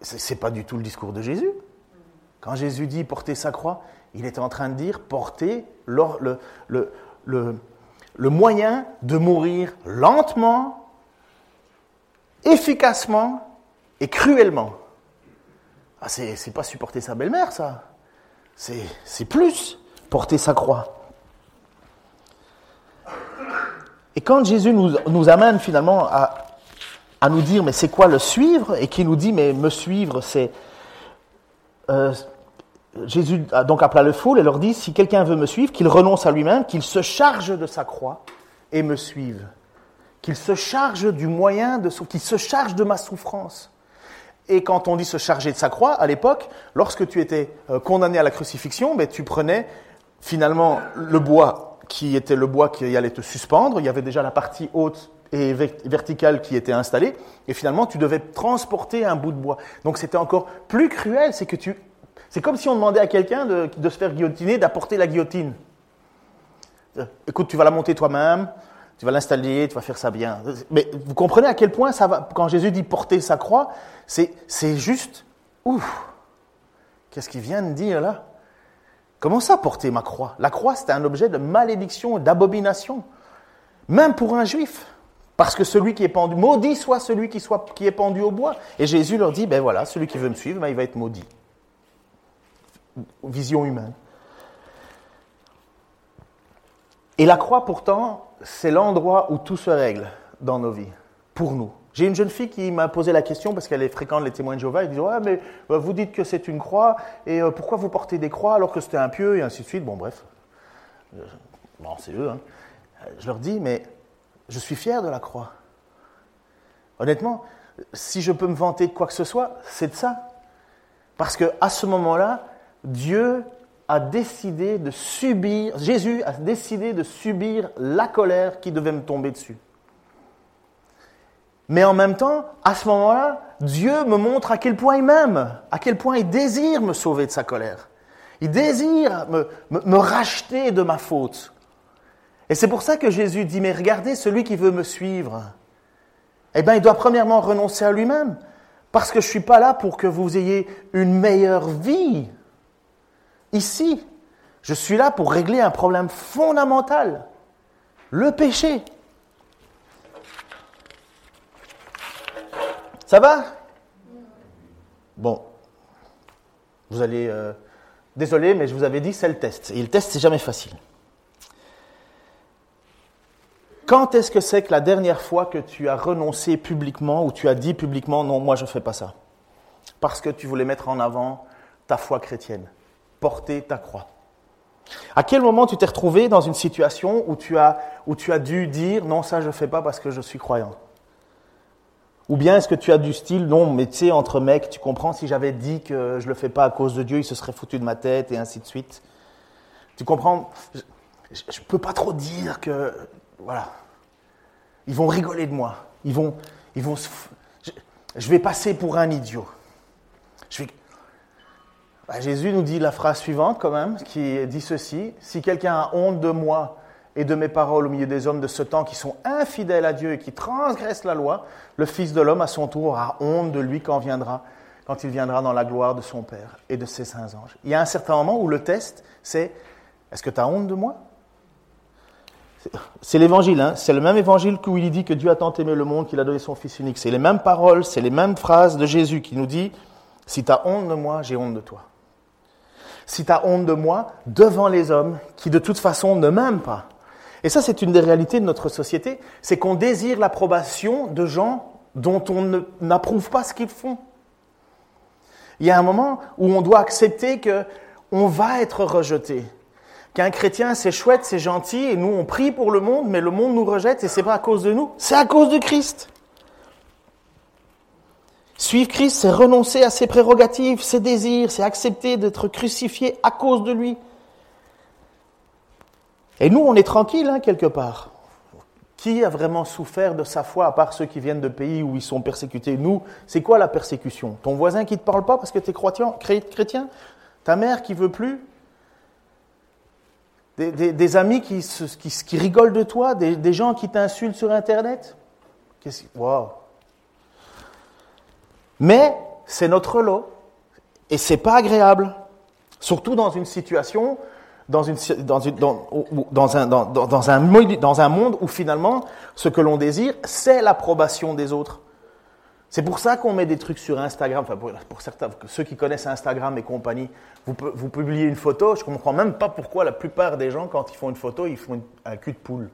C'est pas du tout le discours de Jésus. Quand Jésus dit porter sa croix, il est en train de dire porter le, le, moyen de mourir lentement, efficacement et cruellement. Ah, c'est pas supporter sa belle-mère, ça. C'est plus porter sa croix. Et quand Jésus nous, amène finalement à, nous dire, mais c'est quoi le suivre? Et qui nous dit, mais me suivre, c'est euh, Jésus a donc appelé le foule et leur dit, si quelqu'un veut me suivre, qu'il renonce à lui-même, qu'il se charge de sa croix et me suive. Qu'il se charge du moyen, de, qu'il se charge de ma souffrance. Et quand on dit se charger de sa croix, à l'époque, lorsque tu étais euh, condamné à la crucifixion, ben, tu prenais finalement le bois qui était le bois qui allait te suspendre. Il y avait déjà la partie haute et verticale qui était installée. Et finalement, tu devais transporter un bout de bois. Donc c'était encore plus cruel, c'est que tu c'est comme si on demandait à quelqu'un de, se faire guillotiner, d'apporter la guillotine. Écoute, tu vas la monter toi-même, tu vas l'installer, tu vas faire ça bien. Mais vous comprenez à quel point ça va, quand Jésus dit porter sa croix, c'est, c'est juste, ouf, qu'est-ce qu'il vient de dire là? Comment ça porter ma croix? La croix, c'était un objet de malédiction, d'abomination, même pour un juif. Parce que celui qui est pendu, maudit soit celui qui, est pendu au bois. Et Jésus leur dit, ben voilà, celui qui veut me suivre, ben il va être maudit vision humaine. Et la croix, pourtant, c'est l'endroit où tout se règle dans nos vies, pour nous. J'ai une jeune fille qui m'a posé la question parce qu'elle est fréquente les témoins de Jéhovah. Elle dit Ouais, mais euh, vous dites que c'est une croix, et euh, pourquoi vous portez des croix alors que c'était un pieu, et ainsi de suite. Bon, bref. Euh, bon, c'est eux. Hein. Je leur dis Mais je suis fier de la croix. Honnêtement, si je peux me vanter de quoi que ce soit, c'est de ça. Parce qu'à ce moment-là, Dieu a décidé de subir, Jésus a décidé de subir la colère qui devait me tomber dessus. Mais en même temps, à ce moment-là, Dieu me montre à quel point il m'aime, à quel point il désire me sauver de sa colère. Il désire me, racheter de ma faute. Et c'est pour ça que Jésus dit, mais regardez, celui qui veut me suivre, eh bien, il doit premièrement renoncer à lui-même. Parce que je ne suis pas là pour que vous ayez une meilleure vie. Ici, je suis là pour régler un problème fondamental, le péché. Ça va? Bon. Vous allez... Euh, désolé, mais je vous avais dit, c'est le test. Et le test, c'est jamais facile. Quand est-ce que c'est que la dernière fois que tu as renoncé publiquement ou tu as dit publiquement, non, moi je ne fais pas ça? Parce que tu voulais mettre en avant ta foi chrétienne porter ta croix. À quel moment tu t'es retrouvé dans une situation où tu as, où tu as dû dire non, ça je ne fais pas parce que je suis croyant? Ou bien est-ce que tu as du style non, mais tu sais, entre mecs, tu comprends, si j'avais dit que je ne le fais pas à cause de Dieu, il se serait foutu de ma tête et ainsi de suite Tu comprends? Je ne peux pas trop dire que. Voilà. Ils vont rigoler de moi. Ils vont. Ils vont je, je vais passer pour un idiot. Bah, Jésus nous dit la phrase suivante quand même, qui dit ceci, si quelqu'un a honte de moi et de mes paroles au milieu des hommes de ce temps qui sont infidèles à Dieu et qui transgressent la loi, le Fils de l'homme à son tour aura honte de lui quand viendra, quand il viendra dans la gloire de son Père et de ses saints anges. Il y a un certain moment où le test, c'est est-ce que tu as honte de moi? C'est l'évangile, hein c'est le même évangile où il dit que Dieu a tant aimé le monde qu'il a donné son Fils unique. C'est les mêmes paroles, c'est les mêmes phrases de Jésus qui nous dit Si tu as honte de moi, j'ai honte de toi. si tu as honte de moi devant les hommes qui de toute façon ne m'aiment pas. Et ça, c'est une des réalités de notre société, c'est qu'on désire l'approbation de gens dont on n'approuve pas ce qu'ils font. Il y a un moment où on doit accepter que on va être rejeté. Qu'un chrétien, c'est chouette, c'est gentil, et nous, on prie pour le monde, mais le monde nous rejette, et c'est pas à cause de nous, c'est à cause de Christ. Suivre Christ, c'est renoncer à ses prérogatives, ses désirs, c'est accepter d'être crucifié à cause de lui. Et nous, on est tranquille, hein, quelque part. Qui a vraiment souffert de sa foi, à part ceux qui viennent de pays où ils sont persécutés? Nous, c'est quoi la persécution? Ton voisin qui ne te parle pas parce que tu es chrétien? Ta mère qui veut plus? Des, amis qui, qui, rigolent de toi? Des, gens qui t'insultent sur Internet? Waouh Mais c'est notre lot. Et c'est pas agréable. Surtout dans une situation dans, une, dans, un, dans, un, dans un monde où finalement, ce que l'on désire, c'est l'approbation des autres. C'est pour ça qu'on met des trucs sur Instagram. Enfin, pour, certains, ceux qui connaissent Instagram et compagnie, vous, vous publiez une photo. Je ne comprends même pas pourquoi la plupart des gens, quand ils font une photo, ils font un cul de poule.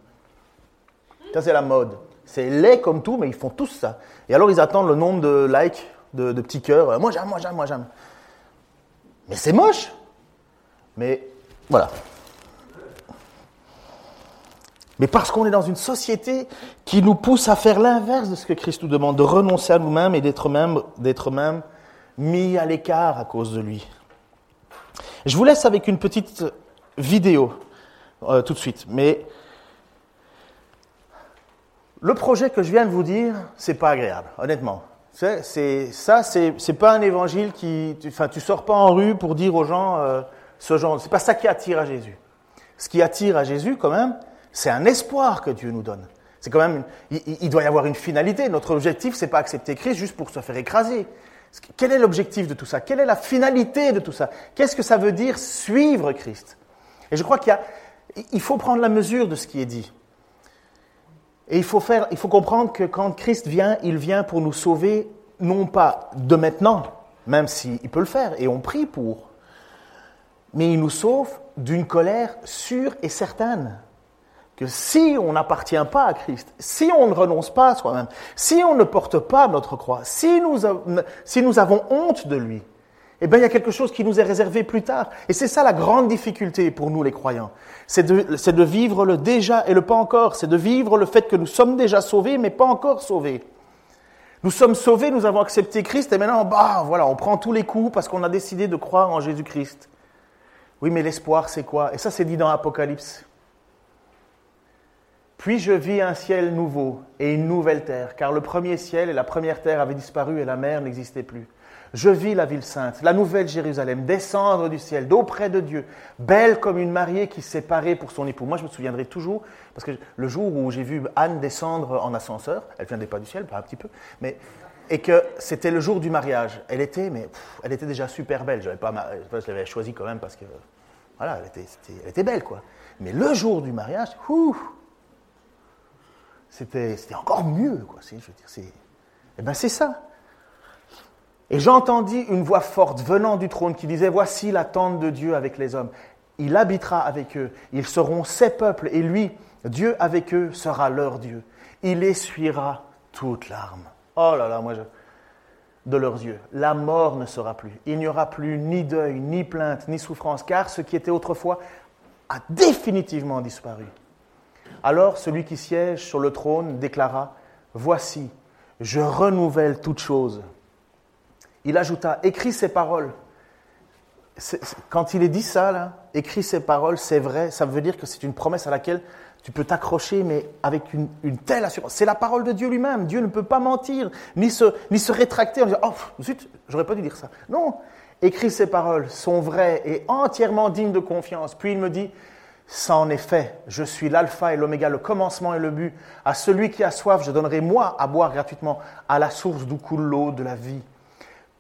Ça, c'est la mode. C'est laid comme tout, mais ils font tous ça. Et alors, ils attendent le nombre de likes, de, de petits cœurs. Moi, j'aime, moi, j'aime, moi, j'aime. Mais c'est moche. Mais voilà. Mais parce qu'on est dans une société qui nous pousse à faire l'inverse de ce que Christ nous demande, de renoncer à nous-mêmes et d'être même, d'être même mis à l'écart à cause de lui. Je vous laisse avec une petite vidéo euh, tout de suite. Mais le projet que je viens de vous dire, c'est pas agréable, honnêtement. C'est, ça, c'est, pas un évangile qui, enfin, tu sors pas en rue pour dire aux gens. Euh, ce genre. C'est pas ça qui attire à Jésus. Ce qui attire à Jésus, quand même, c'est un espoir que Dieu nous donne. C'est quand même, il, doit y avoir une finalité. Notre objectif, c'est pas accepter Christ juste pour se faire écraser. Quel est l'objectif de tout ça? Quelle est la finalité de tout ça? Qu'est-ce que ça veut dire suivre Christ? Et je crois qu'il il faut prendre la mesure de ce qui est dit. Et il faut faire, il faut comprendre que quand Christ vient, il vient pour nous sauver, non pas de maintenant, même s'il peut le faire, et on prie pour, mais il nous sauve d'une colère sûre et certaine. Que si on n'appartient pas à Christ, si on ne renonce pas à soi-même, si on ne porte pas notre croix, si nous, si nous avons honte de lui, eh bien, il y a quelque chose qui nous est réservé plus tard. Et c'est ça la grande difficulté pour nous, les croyants. C'est de, de, vivre le déjà et le pas encore. C'est de vivre le fait que nous sommes déjà sauvés, mais pas encore sauvés. Nous sommes sauvés, nous avons accepté Christ, et maintenant, bah, voilà, on prend tous les coups parce qu'on a décidé de croire en Jésus-Christ. Oui, mais l'espoir, c'est quoi? Et ça, c'est dit dans Apocalypse. Puis je vis un ciel nouveau et une nouvelle terre, car le premier ciel et la première terre avaient disparu et la mer n'existait plus. Je vis la ville sainte, la nouvelle Jérusalem, descendre du ciel, d'auprès de Dieu, belle comme une mariée qui s'est parée pour son époux. Moi, je me souviendrai toujours, parce que le jour où j'ai vu Anne descendre en ascenseur, elle viendrait pas du ciel, pas un petit peu, mais et que c'était le jour du mariage. Elle était, mais elle était déjà super belle. Je l'avais choisie quand même parce que, voilà, elle était, elle était belle, quoi. Mais le jour du mariage, c'était, c'était encore mieux, quoi. Je veux dire, c'est, eh ben c'est ça. Et j'entendis une voix forte venant du trône qui disait, voici la tente de Dieu avec les hommes. Il habitera avec eux. Ils seront ses peuples. Et lui, Dieu avec eux, sera leur Dieu. Il essuiera toute larme. Oh là là, moi de leurs yeux. La mort ne sera plus. Il n'y aura plus ni deuil, ni plainte, ni souffrance, car ce qui était autrefois a définitivement disparu. Alors celui qui siège sur le trône déclara, Voici, je renouvelle toutes choses. Il ajouta, écris ces paroles. Quand il est dit ça, écris ces paroles, c'est vrai, ça veut dire que c'est une promesse à laquelle tu peux t'accrocher, mais avec une, telle assurance. C'est la parole de Dieu lui-même. Dieu ne peut pas mentir, ni se, ni se rétracter en disant Oh, zut, j'aurais pas dû dire ça. Non, écrit ces paroles sont vraies et entièrement dignes de confiance. Puis il me dit Ça en est fait, je suis l'alpha et l'oméga, le commencement et le but. À celui qui a soif, je donnerai moi à boire gratuitement à la source d'où coule l'eau de la vie.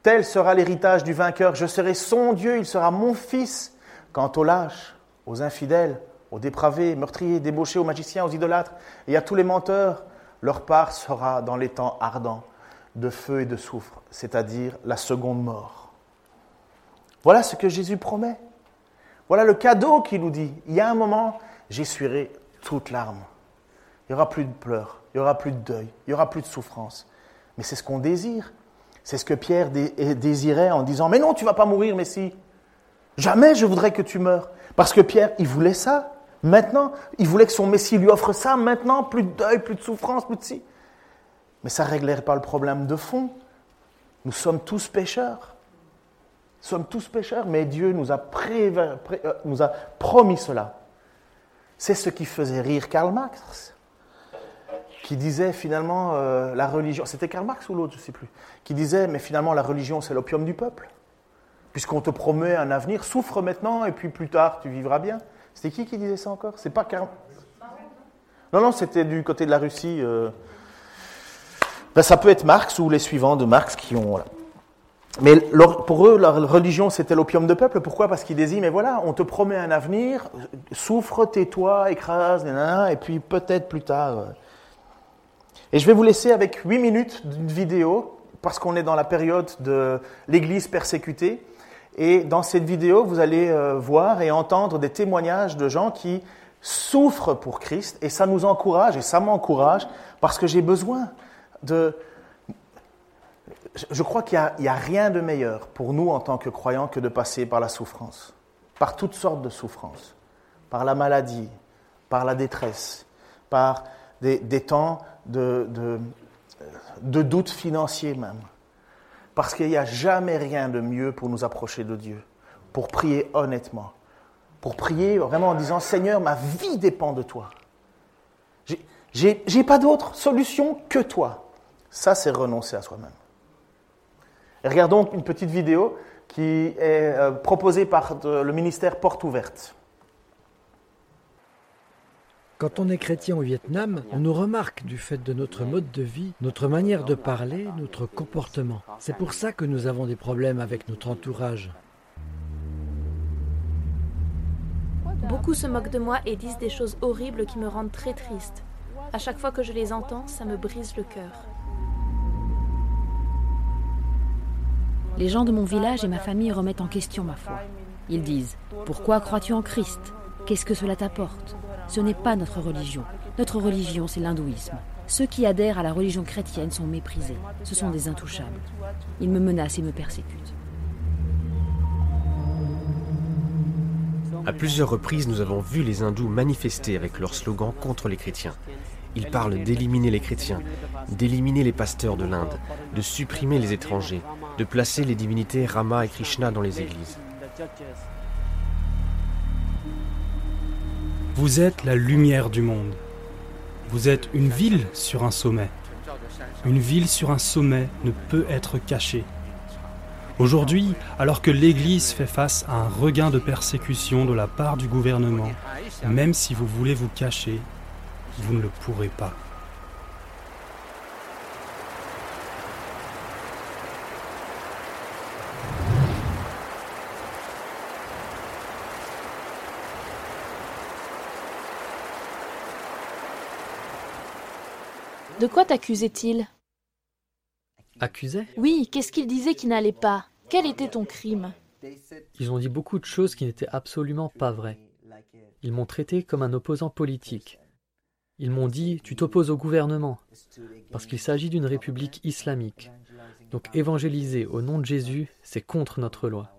Tel sera l'héritage du vainqueur. Je serai son Dieu, il sera mon fils. Quant aux lâches, aux infidèles, aux dépravés, meurtriers, débauchés, aux magiciens, aux idolâtres et à tous les menteurs, leur part sera dans les temps ardents de feu et de soufre, c'est-à-dire la seconde mort. Voilà ce que Jésus promet. Voilà le cadeau qu'il nous dit. Il y a un moment, j'essuierai toute larme. Il n'y aura plus de pleurs, il n'y aura plus de deuil, il n'y aura plus de souffrance. Mais c'est ce qu'on désire. C'est ce que Pierre désirait en disant, mais non, tu vas pas mourir, Messie. Jamais je voudrais que tu meurs. Parce que Pierre, il voulait ça. Maintenant, il voulait que son Messie lui offre ça. Maintenant, plus de deuil, plus de souffrance, plus de si. Mais ça ne réglerait pas le problème de fond. Nous sommes tous pécheurs. Nous sommes tous pécheurs, mais Dieu nous a, euh, promis cela. C'est ce qui faisait rire Karl Marx, qui disait finalement euh, la religion, c'était Karl Marx ou l'autre, je ne sais plus, qui disait mais finalement la religion c'est l'opium du peuple, puisqu'on te promet un avenir, souffre maintenant et puis plus tard tu vivras bien. C'était qui qui disait ça encore? C'est pas Karl Non, non, c'était du côté de la Russie. Euh. Ben, ça peut être Marx ou les suivants de Marx qui ont. Mais pour eux, la religion, c'était l'opium de peuple. Pourquoi? Parce qu'ils disent, mais voilà, on te promet un avenir, souffre, tais-toi, écrase, et puis peut-être plus tard. Euh. Et je vais vous laisser avec huit minutes d'une vidéo, parce qu'on est dans la période de l'Église persécutée. Et dans cette vidéo, vous allez euh, voir et entendre des témoignages de gens qui souffrent pour Christ, et ça nous encourage, et ça m'encourage, parce que j'ai besoin de je crois qu'il n'y a, rien de meilleur pour nous en tant que croyants que de passer par la souffrance, par toutes sortes de souffrances, par la maladie, par la détresse, par des, temps de, de, de doute financier même. Parce qu'il n'y a jamais rien de mieux pour nous approcher de Dieu, pour prier honnêtement, pour prier vraiment en disant Seigneur, ma vie dépend de toi. J'ai pas d'autre solution que toi. Ça, c'est renoncer à soi-même regardons une petite vidéo qui est euh, proposée par le ministère Porte Ouverte. Quand on est chrétien au Vietnam, on nous remarque du fait de notre mode de vie, notre manière de parler, notre comportement. C'est pour ça que nous avons des problèmes avec notre entourage. Beaucoup se moquent de moi et disent des choses horribles qui me rendent très triste. À chaque fois que je les entends, ça me brise le cœur. Les gens de mon village et ma famille remettent en question ma foi. Ils disent Pourquoi crois-tu en Christ? Qu'est-ce que cela t'apporte? Ce n'est pas notre religion. Notre religion, c'est l'hindouisme. Ceux qui adhèrent à la religion chrétienne sont méprisés. Ce sont des intouchables. Ils me menacent et me persécutent. À plusieurs reprises, nous avons vu les hindous manifester avec leur slogan contre les chrétiens. Ils parlent d'éliminer les chrétiens, d'éliminer les pasteurs de l'Inde, de supprimer les étrangers, de placer les divinités Rama et Krishna dans les églises. Vous êtes la lumière du monde. Vous êtes une ville sur un sommet. Une ville sur un sommet ne peut être cachée. Aujourd'hui, alors que l'Église fait face à un regain de persécution de la part du gouvernement, même si vous voulez vous cacher, vous ne le pourrez pas. De quoi t'accusait-il? Accusait? Oui, qu'est-ce qu'il disait qui n'allait pas? Quel était ton crime? Ils ont dit beaucoup de choses qui n'étaient absolument pas vraies. Ils m'ont traité comme un opposant politique. Ils m'ont dit Tu t'opposes au gouvernement, parce qu'il s'agit d'une république islamique. Donc évangéliser au nom de Jésus, c'est contre notre loi.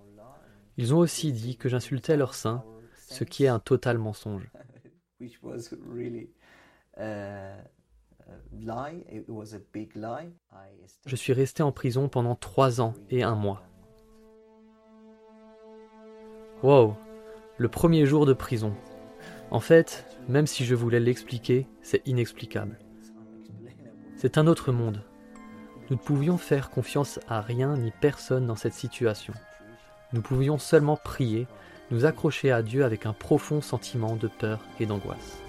Ils ont aussi dit que j'insultais leurs saints, ce qui est un total mensonge. Je suis resté en prison pendant trois ans et un mois. Wow, le premier jour de prison. En fait, même si je voulais l'expliquer, c'est inexplicable. C'est un autre monde. Nous ne pouvions faire confiance à rien ni personne dans cette situation. Nous pouvions seulement prier, nous accrocher à Dieu avec un profond sentiment de peur et d'angoisse.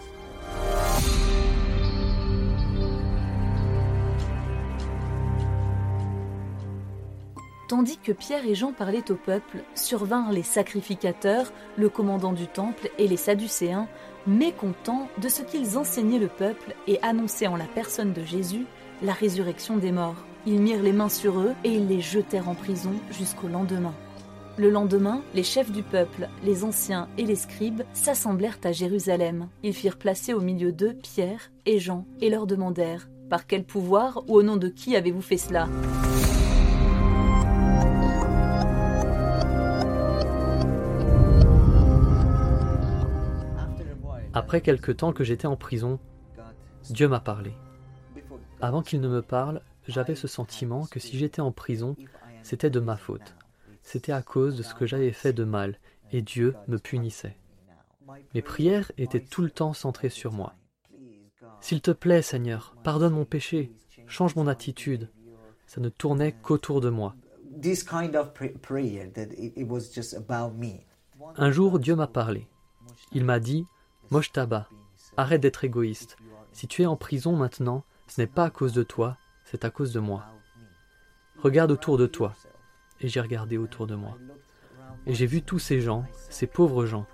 Tandis que Pierre et Jean parlaient au peuple, survinrent les sacrificateurs, le commandant du temple et les Sadducéens, mécontents de ce qu'ils enseignaient le peuple et annonçaient en la personne de Jésus la résurrection des morts. Ils mirent les mains sur eux et ils les jetèrent en prison jusqu'au lendemain. Le lendemain, les chefs du peuple, les anciens et les scribes s'assemblèrent à Jérusalem. Ils firent placer au milieu d'eux Pierre et Jean et leur demandèrent Par quel pouvoir ou au nom de qui avez-vous fait cela? Après quelque temps que j'étais en prison, Dieu m'a parlé. Avant qu'il ne me parle, j'avais ce sentiment que si j'étais en prison, c'était de ma faute. C'était à cause de ce que j'avais fait de mal, et Dieu me punissait. Mes prières étaient tout le temps centrées sur moi. S'il te plaît, Seigneur, pardonne mon péché, change mon attitude. Ça ne tournait qu'autour de moi. Un jour, Dieu m'a parlé. Il m'a dit, Moshtaba, arrête d'être égoïste. Si tu es en prison maintenant, ce n'est pas à cause de toi, c'est à cause de moi. Regarde autour de toi. Et j'ai regardé autour de moi. Et j'ai vu tous ces gens, ces pauvres gens,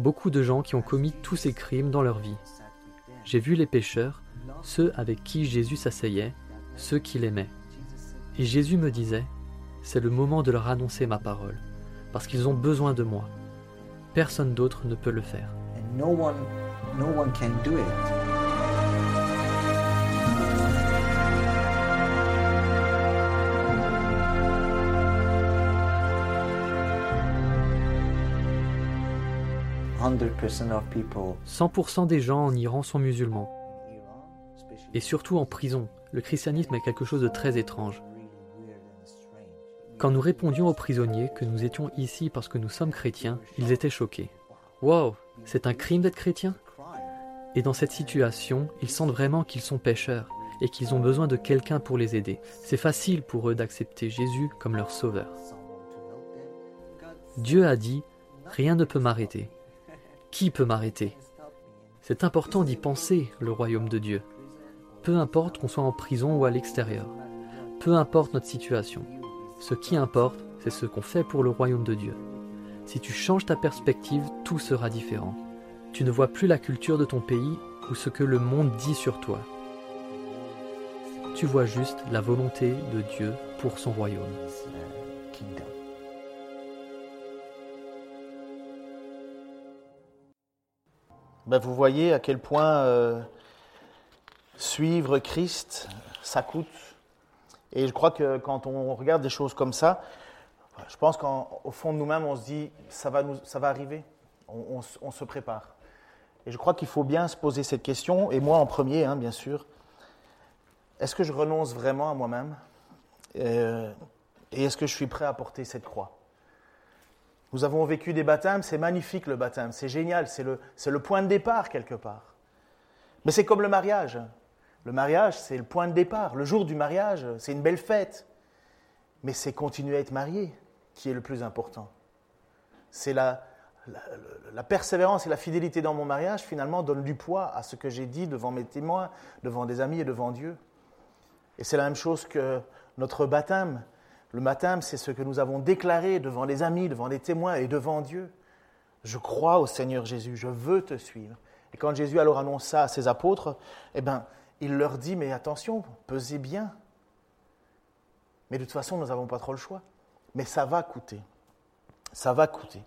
beaucoup de gens qui ont commis tous ces crimes dans leur vie. J'ai vu les pécheurs, ceux avec qui Jésus s'asseyait, ceux qui l'aimaient. Et Jésus me disait, c'est le moment de leur annoncer ma parole, parce qu'ils ont besoin de moi. Personne d'autre ne peut le faire. No one, no one can do it. Hundred percent of people 100% des gens en Iran sont musulmans. Et surtout en prison, le christianisme est quelque chose de très étrange. Quand nous répondions aux prisonniers que nous étions ici parce que nous sommes chrétiens, ils étaient choqués. Wow, c'est un crime d'être chrétien Et dans cette situation, ils sentent vraiment qu'ils sont pécheurs et qu'ils ont besoin de quelqu'un pour les aider. C'est facile pour eux d'accepter Jésus comme leur sauveur. Dieu a dit, rien ne peut m'arrêter. Qui peut m'arrêter? C'est important d'y penser, le royaume de Dieu. Peu importe qu'on soit en prison ou à l'extérieur. Peu importe notre situation. Ce qui importe, c'est ce qu'on fait pour le royaume de Dieu. Si tu changes ta perspective, tout sera différent. Tu ne vois plus la culture de ton pays ou ce que le monde dit sur toi. Tu vois juste la volonté de Dieu pour son royaume. Ben, vous voyez à quel point euh, suivre Christ, ça coûte. Et je crois que quand on regarde des choses comme ça, je pense qu'au fond de nous-mêmes, on se dit, ça va, nous, ça va arriver. On, se prépare. Et je crois qu'il faut bien se poser cette question, et moi en premier, hein, bien sûr. Est-ce que je renonce vraiment à moi-même? Euh, Et est-ce que je suis prêt à porter cette croix? Nous avons vécu des baptêmes, c'est magnifique le baptême, c'est génial, c'est le, le point de départ quelque part. Mais c'est comme le mariage. Le mariage, c'est le point de départ. Le jour du mariage, c'est une belle fête. Mais c'est continuer à être marié qui est le plus important. C'est la, la, persévérance et la fidélité dans mon mariage, finalement, donnent du poids à ce que j'ai dit devant mes témoins, devant des amis et devant Dieu. Et c'est la même chose que notre baptême. Le baptême, c'est ce que nous avons déclaré devant les amis, devant les témoins et devant Dieu. Je crois au Seigneur Jésus, je veux te suivre. Et quand Jésus alors annonce ça à ses apôtres, eh bien, il leur dit, mais attention, pesez bien. Mais de toute façon, nous n'avons pas trop le choix mais ça va coûter. Ça va coûter.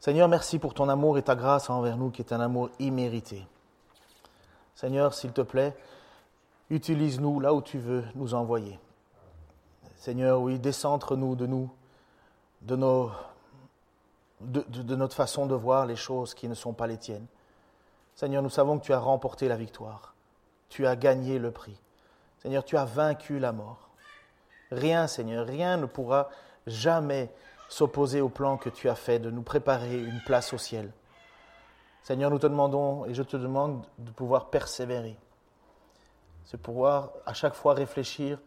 Seigneur, merci pour ton amour et ta grâce envers nous qui est un amour immérité. Seigneur, s'il te plaît, utilise-nous là où tu veux nous envoyer. Seigneur, oui, décentre-nous de nous, de, nos, de, de, notre façon de voir les choses qui ne sont pas les tiennes. Seigneur, nous savons que tu as remporté la victoire. Tu as gagné le prix. Seigneur, tu as vaincu la mort. Rien, Seigneur, rien ne pourra jamais s'opposer au plan que tu as fait de nous préparer une place au ciel. Seigneur, nous te demandons et je te demande de pouvoir persévérer. C'est pouvoir à chaque fois réfléchir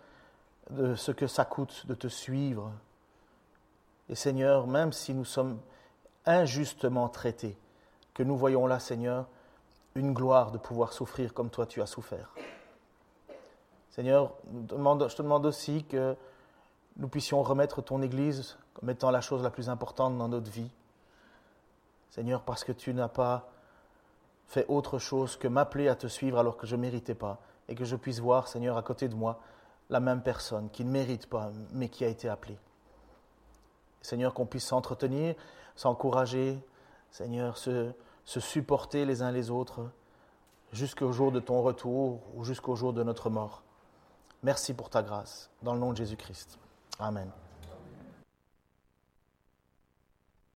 de ce que ça coûte de te suivre. Et Seigneur, même si nous sommes injustement traités, que nous voyons là, Seigneur, une gloire de pouvoir souffrir comme toi tu as souffert. Seigneur, je te demande aussi que nous puissions remettre ton Église comme étant la chose la plus importante dans notre vie. Seigneur, parce que tu n'as pas fait autre chose que m'appeler à te suivre alors que je ne méritais pas, et que je puisse voir, Seigneur, à côté de moi, la même personne qui ne mérite pas, mais qui a été appelée. Seigneur, qu'on puisse s'entretenir, s'encourager, Seigneur, se, se supporter les uns les autres jusqu'au jour de ton retour ou jusqu'au jour de notre mort. Merci pour ta grâce. Dans le nom de Jésus-Christ. Amen.